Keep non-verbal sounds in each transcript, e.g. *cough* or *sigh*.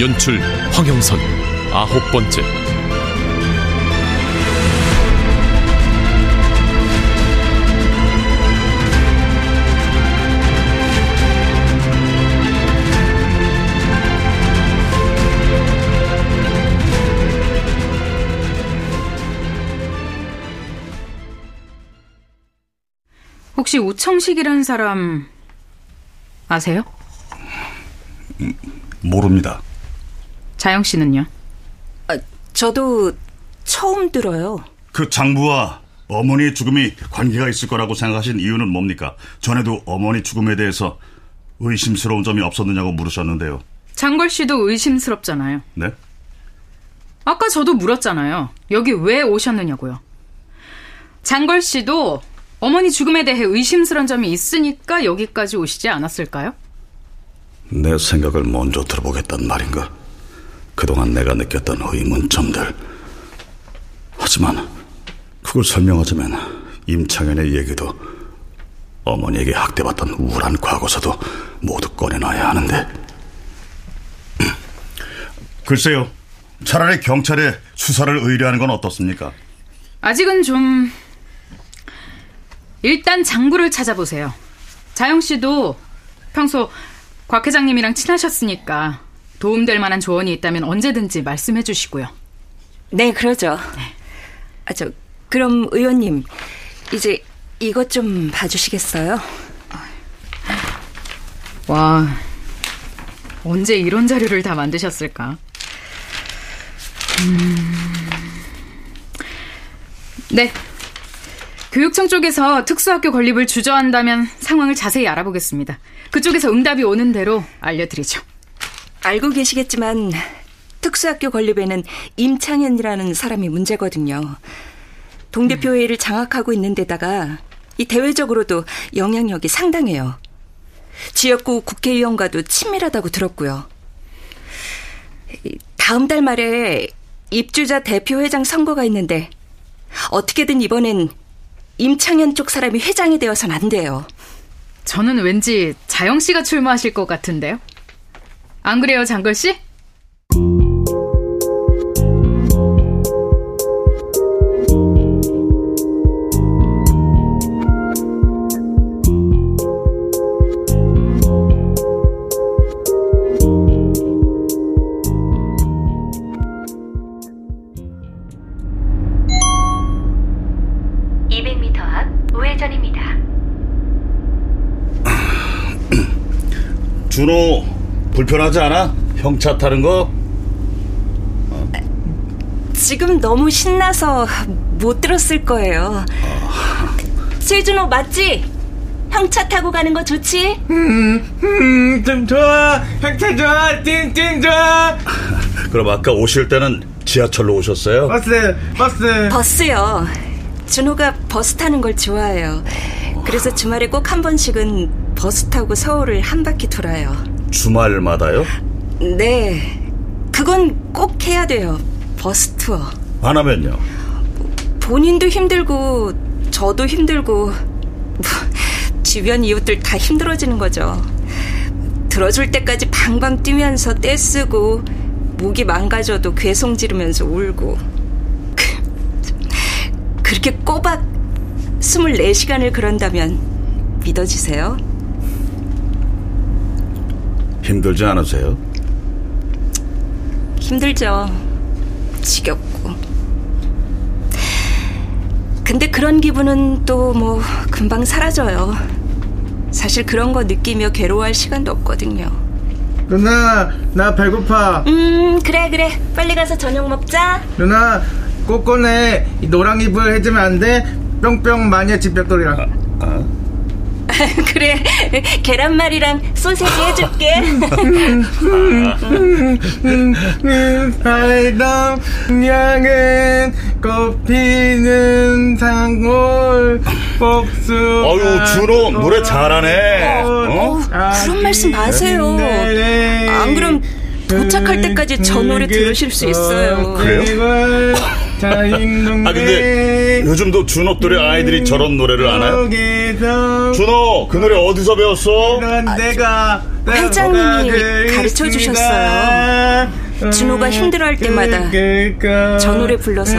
연출 황영선 아홉 번째 혹시 우청식이라는 사람 아세요? 모릅니다. 자영 씨는요? 아, 저도 처음 들어요. 그 장부와 어머니의 죽음이 관계가 있을 거라고 생각하신 이유는 뭡니까? 전에도 어머니 죽음에 대해서 의심스러운 점이 없었느냐고 물으셨는데요. 장걸 씨도 의심스럽잖아요. 네? 아까 저도 물었잖아요. 여기 왜 오셨느냐고요. 장걸 씨도 어머니 죽음에 대해 의심스러운 점이 있으니까 여기까지 오시지 않았을까요? 내 생각을 먼저 들어보겠단 말인가? 그동안 내가 느꼈던 의문점들. 하지만 그걸 설명하자면 임창현의 얘기도 어머니에게 학대받던 우울한 과거서도 모두 꺼내놔야 하는데. *clears throat* 글쎄요. 차라리 경찰에 수사를 의뢰하는 건 어떻습니까? 아직은 좀 일단 장부를 찾아보세요. 자영 씨도 평소 곽 회장님이랑 친하셨으니까 도움될 만한 조언이 있다면 언제든지 말씀해 주시고요. 네, 그러죠. 아, 저, 그럼 의원님, 이제 이것 좀 봐주시겠어요? 와, 언제 이런 자료를 다 만드셨을까? 음... 네. 교육청 쪽에서 특수학교 건립을 주저한다면 상황을 자세히 알아보겠습니다. 그쪽에서 응답이 오는 대로 알려드리죠. 알고 계시겠지만 특수학교 건립에는 임창현이라는 사람이 문제거든요. 동대표회의를 장악하고 있는 데다가 이 대외적으로도 영향력이 상당해요. 지역구 국회의원과도 친밀하다고 들었고요. 다음 달 말에 입주자 대표회장 선거가 있는데 어떻게든 이번엔 임창현 쪽 사람이 회장이 되어선 안 돼요. 저는 왠지 자영 씨가 출마하실 것 같은데요. 안 그래요, 장걸 씨? 불편하지 않아? 형 차 타는 거? 어. 지금 너무 신나서 못 들었을 거예요. 어. 세준호 맞지? 형차 타고 가는 거 좋지? 음, 음, 좀 좋아. 형차 좋아. 띵띵 좋아. *laughs* 그럼 아까 오실 때는 지하철로 오셨어요? 버스, 버스. 버스요. 준호가 버스 타는 걸 좋아해요. 그래서 주말에 꼭 한 번씩은 버스 타고 서울을 한 바퀴 돌아요. 주말마다요? 네. 그건 꼭 해야 돼요. 버스 투어. 안 하면요? 본인도 힘들고 저도 힘들고 *laughs* 주변 이웃들 다 힘들어지는 거죠. 들어줄 때까지 방방 뛰면서 떼쓰고 목이 망가져도 괴송 지르면서 울고 *laughs* 그렇게 꼬박 24시간을 그런다면 믿어지세요? 힘들지 않으세요? 힘들죠. 지겹고. 근데 그런 기분은 또 뭐 금방 사라져요. 사실 그런 거 느끼며 괴로워할 시간도 없거든요. 누나, 나 배고파. 음, 그래, 그래. 빨리 가서 저녁 먹자. 누나, 꼬꼬네 노랑 잎을 해주면 안 돼? 뿅뿅 마녀 집벽돌이랑. 아, 아. *laughs* 그래, 계란말이랑 소세지 해줄게. 살던 양은 꽃피는 상골 복수 어유 준호 노래 잘하네. 어? 그런 말씀 마세요. 안 그럼 도착할 때까지 저 노래 들으실 수 있어요. 그래요? 아 근데 요즘도 준호 또래 아이들이 저런 노래를 아나요? 준호 그 노래 어디서 배웠어? 내가 회장님이 가르쳐 주셨어요. 준호가 힘들어할 때마다 저 노래 불러서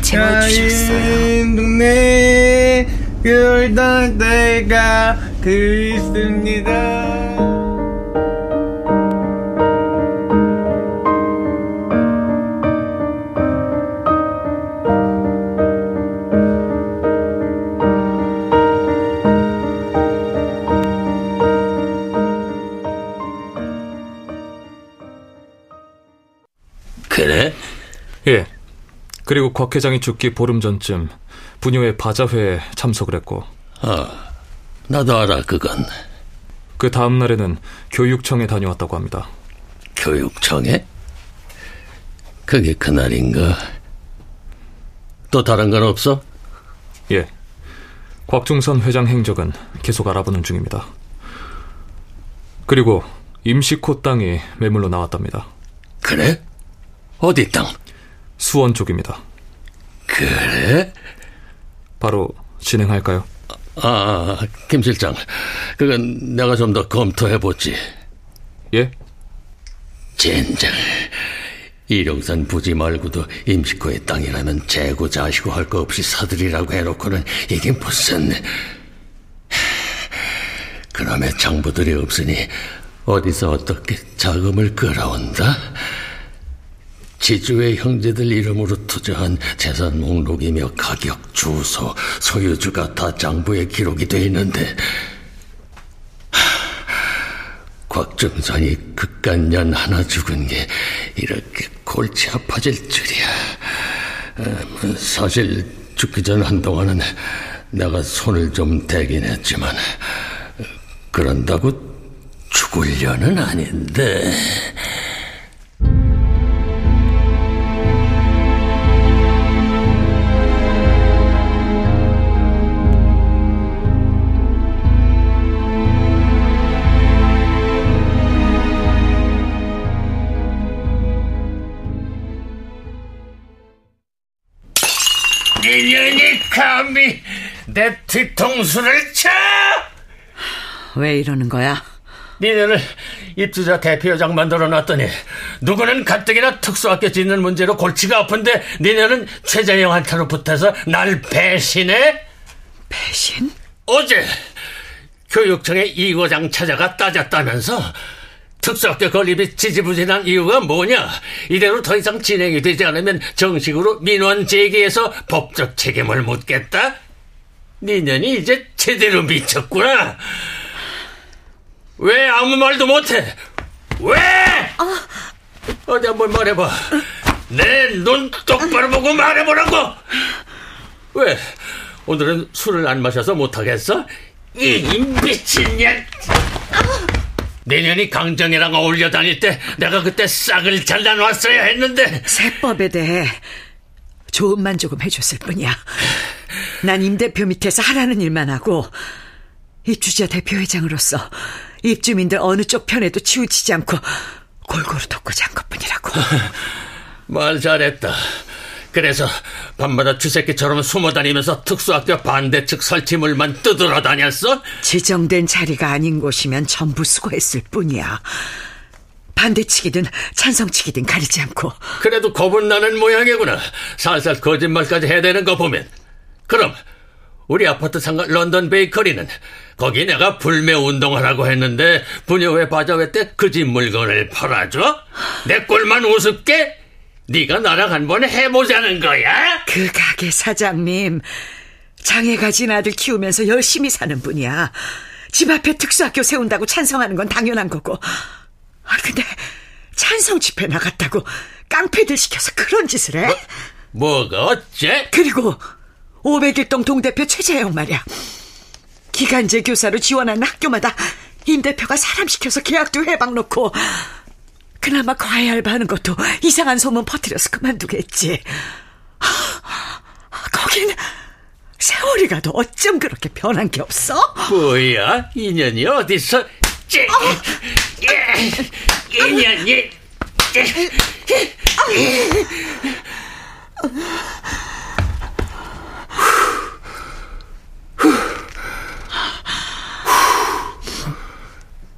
재워주셨어요. 동네 그던 때가 그 있습니다. 그리고 곽 회장이 죽기 보름 전쯤 부녀의 바자회에 참석을 했고 아, 나도 알아 그건. 그 다음 날에는 교육청에 다녀왔다고 합니다. 교육청에? 그게 그날인가? 또 다른 건 없어? 예. 곽중선 회장 행적은 계속 알아보는 중입니다. 그리고 임시코 땅이 매물로 나왔답니다. 그래? 어디 땅? 수원 쪽입니다. 그래? 바로 진행할까요? 아, 김 실장. 그건 내가 좀 더 검토해보지. 예? 젠장. 이룡산 부지 말고도 임시코의 땅이라면 재고 자시고 할 거 없이 사들이라고 해놓고는 이게 무슨... 그놈의 장부들이 없으니 어디서 어떻게 자금을 끌어온다? 지주의 형제들 이름으로 투자한 재산 목록이며 가격, 주소, 소유주가 다 장부에 기록이 돼 있는데 곽정선이 극간년 하나 죽은 게 이렇게 골치 아파질 줄이야. 어, 사실 죽기 전 한동안은 내가 손을 좀 대긴 했지만 그런다고 죽으려는 아닌데. 니년이 감히 내 뒤통수를 쳐! 왜 이러는 거야? 니네를 입주자 대표회장 만들어 놨더니 누구는 가뜩이나 특수학교 짓는 문제로 골치가 아픈데 니네는 최재형한테로 붙어서 날 배신해? 배신? 어제 교육청에 이 과장 찾아가 따졌다면서 특수학교 건립이 지지부진한 이유가 뭐냐? 이대로 더 이상 진행이 되지 않으면 정식으로 민원 제기해서 법적 책임을 묻겠다? 니년이 이제 제대로 미쳤구나. 왜 아무 말도 못해? 왜? 어디 한번 말해봐. 내 눈 똑바로 보고 말해보라고. 왜? 오늘은 술을 안 마셔서 못하겠어? 이 미친 년. 내년이 강정이랑 어울려 다닐 때 내가 그때 싹을 잘라놨어야 했는데 세법에 대해 조언만 조금 해줬을 뿐이야. 난 임 대표 밑에서 하라는 일만 하고 입주자 대표회장으로서 입주민들 어느 쪽 편에도 치우치지 않고 골고루 돕고자 한 것뿐이라고. *laughs* 말 잘했다. 그래서 밤마다 쥐새끼처럼 숨어 다니면서 특수학교 반대측 설치물만 뜯으러 다녔어? 지정된 자리가 아닌 곳이면 전부 수고했을 뿐이야. 반대측이든 찬성측이든 가리지 않고. 그래도 겁은 나는 모양이구나. 살살 거짓말까지 해대는 거 보면. 그럼 우리 아파트 상가 런던 베이커리는 거기 내가 불매 운동하라고 했는데 부녀회 바자회 때 그 집 물건을 팔아줘? 내 꼴만 우습게? 네가 나랑 한번 해보자는 거야? 그 가게 사장님 장애 가 진 아들 키우면서 열심히 사는 분이야. 집 앞에 특수학교 세운다고 찬성하는 건 당연한 거고. 아 근데 찬성 집회 나갔다고 깡패들 시켜서 그런 짓을 해? 뭐가 어째? 그리고 501동 동대표 최재형 말이야. 기간제 교사로 지원하는 학교마다 임 대표가 사람 시켜서 계약도 해박 놓고 그나마 과외 알바하는 것도 이상한 소문 퍼뜨려서 그만두겠지. 거긴 세월이 가도 어쩜 그렇게 변한 게 없어? 뭐야? 인연이 어딨어? 찌! 예! 인연이!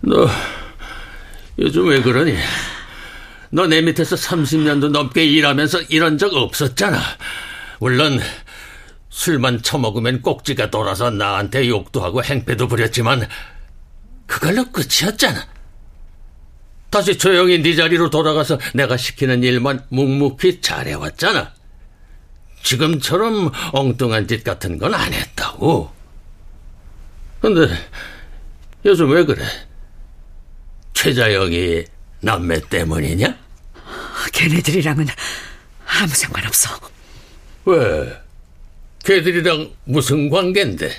너 요즘 왜 그러니? 너 내 밑에서 30년도 넘게 일하면서 이런 적 없었잖아. 물론 술만 처먹으면 꼭지가 돌아서 나한테 욕도 하고 행패도 부렸지만 그걸로 끝이었잖아. 다시 조용히 네 자리로 돌아가서 내가 시키는 일만 묵묵히 잘해왔잖아. 지금처럼 엉뚱한 짓 같은 건 안 했다고. 근데 요즘 왜 그래? 최자영이 남매 때문이냐? 걔네들이랑은 아무 상관없어. 왜? 걔들이랑 무슨 관계인데?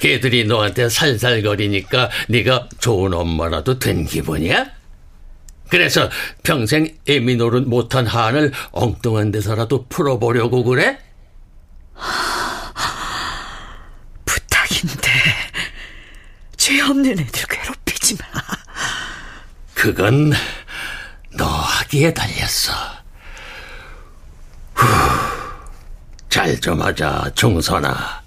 걔들이 너한테 살살거리니까 네가 좋은 엄마라도 된 기분이야? 그래서 평생 애미 노릇 못한 한을 엉뚱한 데서라도 풀어보려고 그래? 부탁인데 죄 없는 애들 괴롭히지 마. 그건 너 하기에 달렸어. 잘좀 하자, 중선아.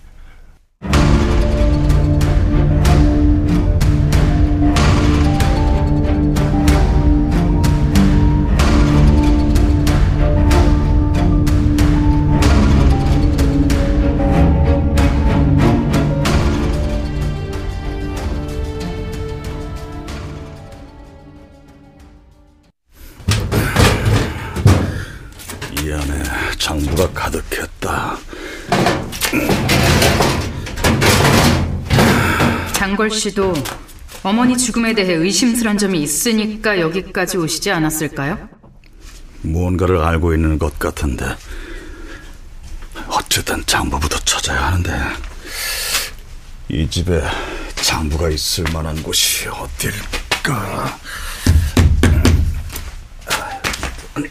장부가 가득했다. 장걸 씨도 어머니 죽음에 대해 의심스런 점이 있으니까 여기까지 오시지 않았을까요? 무언가를 알고 있는 것 같은데 어쨌든 장부부터 찾아야 하는데 이 집에 장부가 있을 만한 곳이 어딜까? 그러니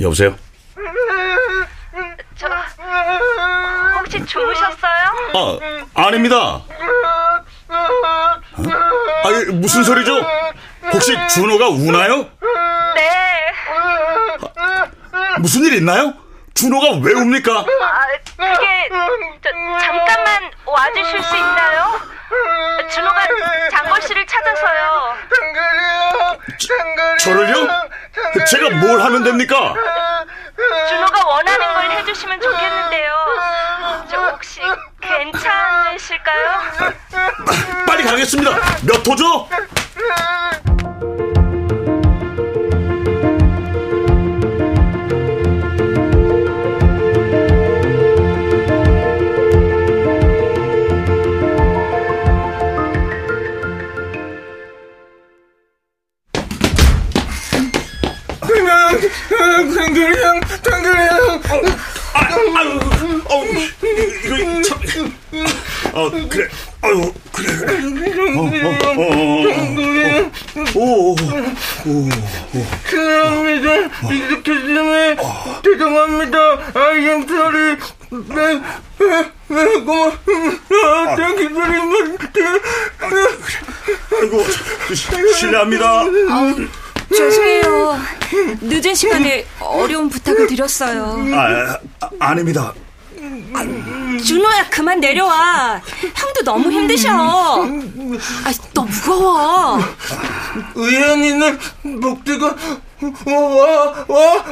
여보세요? 저 혹시 주무셨어요? 아, 아닙니다. 어? 아니, 무슨 소리죠? 혹시 준호가 우나요? 네. 무슨 일 있나요? 준호가 왜 웁니까? 아, 그게 저, 잠깐만 와주실 수 있나요? 준호가 장걸 씨를 찾아서요. 저를요? 제가 뭘 하면 됩니까? 준호가 원하는 걸 해주시면 좋겠는데요. 저 혹시 괜찮으실까요? 빨리 가겠습니다. 몇 호죠? 탕그리 형, 탕그리 형. 아, 아유, 어우, 이거 참. 어, 그래. 아유, 그래, 그래. 어, 어, 어, 어, 어. 오, 오, 오, 오. 죄송합니다. 익숙해지면 죄송합니다. I am sorry. 네, 네, 네, 고맙습니다. 땡기 소리 아이고, 시- 실례합니다. 죄송해요. 늦은 시간에 어려운 부탁을 드렸어요. 아, 아, 아닙니다. 준호야 그만 내려와. 형도 너무 힘드셔. 아, 너 무거워. 의연이는 목대가 와, 와.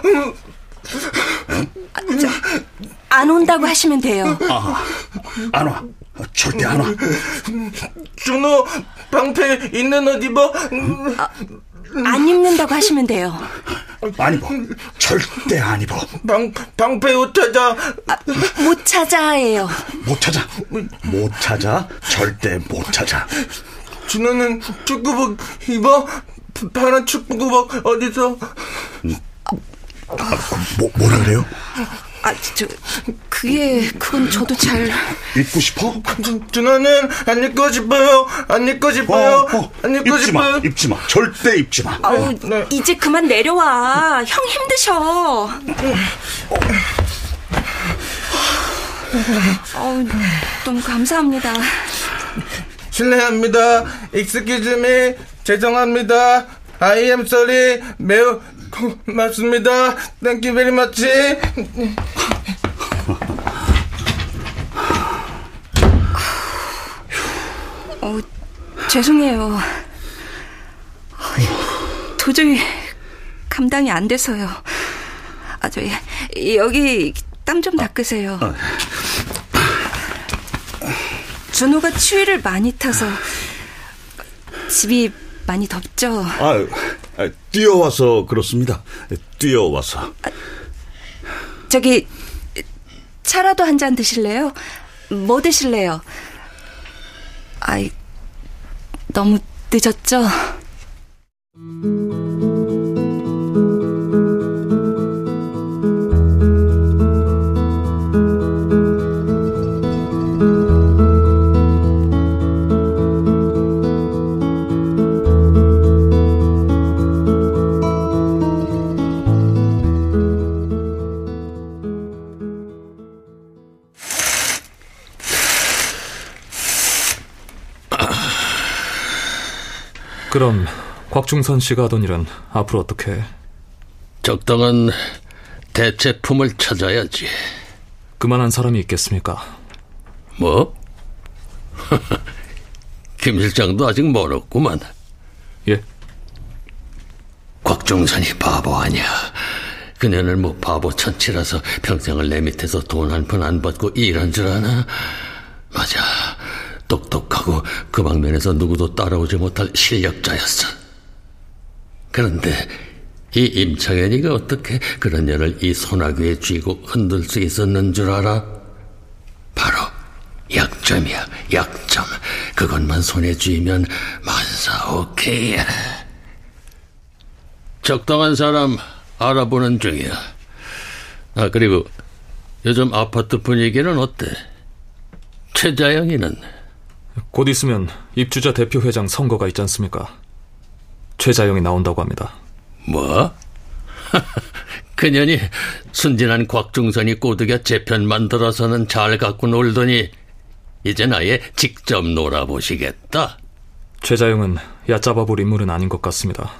안 온다고 하시면 돼요. 아, 안 와. 절대 안 와. 준호 방패 있는 옷 입어. 안 입는다고 하시면 돼요. 안 입어. 절대 안 입어. 방 방패 옷 찾아. 못 찾아해요. 못 찾아. 못 찾아. 절대 못 찾아. 준호는 축구복 입어. 파란 축구복 어디서? 뭐, 뭐라 그래요? 아, 저, 그게, 그건 저도 잘. 입고 싶어? 준호는 안 입고 싶어요. 안 입고 싶어요. 어, 어. 안 입고 입지 마, 싶어요. 입지 마. 절대 입지 마. 아우, 네. 이제 그만 내려와. 형 힘드셔. 어우, 너무 감사합니다. 실례합니다. Excuse me. 죄송합니다. I am sorry. 매우 고맙습니다. Thank you very much. 어, 죄송해요. 도저히 감당이 안 돼서요. 아, 저, 여기 땀 좀 닦으세요. 준호가 추위를 많이 타서 집이 많이 덥죠? 아, 아, 뛰어와서 그렇습니다. 뛰어와서. 저기, 차라도 한 잔 드실래요? 뭐 드실래요? 아이, 너무 늦었죠? 그럼 곽중선 씨가 하던 일은 앞으로 어떻게 해? 적당한 대체품을 찾아야지. 그만한 사람이 있겠습니까? 뭐? *laughs* 김 실장도 아직 멀었구만. 예? 곽종선이 바보 아니야. 그녀는 뭐 바보 천치라서 평생을 내 밑에서 돈 한 푼 안 받고 일한 줄 아나? 맞아. 똑똑하고 그 방면에서 누구도 따라오지 못할 실력자였어. 그런데 이 임창현이가 어떻게 그런 여를 이 소나귀에 쥐고 흔들 수 있었는 줄 알아? 바로 약점이야, 약점. 그것만 손에 쥐면 만사 오케이야. 적당한 사람 알아보는 중이야. 아, 그리고 요즘 아파트 분위기는 어때? 최자영이는 곧 있으면 입주자 대표회장 선거가 있지 않습니까? 최자영이 나온다고 합니다. 뭐? *laughs* 그년이 순진한 곽중선이 꼬드겨 재편 만들어서는 잘 갖고 놀더니 이젠 아예 직접 놀아보시겠다. 최자영은 얕잡아볼 인물은 아닌 것 같습니다.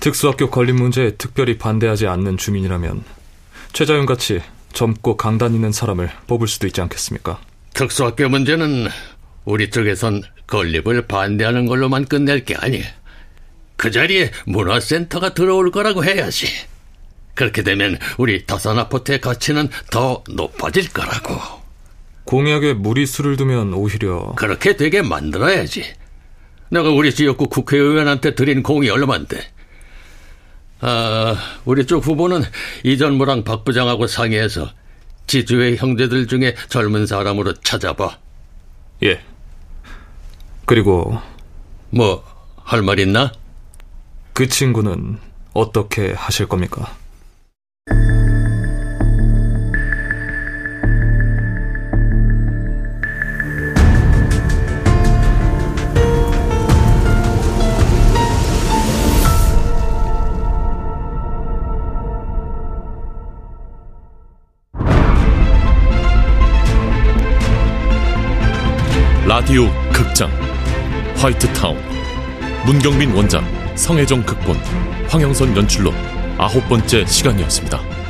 특수학교 건립 문제에 특별히 반대하지 않는 주민이라면 최자영 같이 젊고 강단 있는 사람을 뽑을 수도 있지 않겠습니까? 특수학교 문제는 우리 쪽에선 건립을 반대하는 걸로만 끝낼 게 아니야. 그 자리에 문화센터가 들어올 거라고 해야지. 그렇게 되면 우리 다산 아파트의 가치는 더 높아질 거라고. 공약에 무리수를 두면 오히려 그렇게 되게 만들어야지. 내가 우리 지역구 국회의원한테 드린 공이 얼마인데. 아, 우리 쪽 후보는 이전무랑 박 부장하고 상의해서 지주의 형제들 중에 젊은 사람으로 찾아봐. 예. 그리고 뭐, 할 말 있나? 그 친구는 어떻게 하실 겁니까? 라디오 극장 화이트타운 문경민 원작 성혜정 극본 황영선 연출로 아홉 번째 시간이었습니다.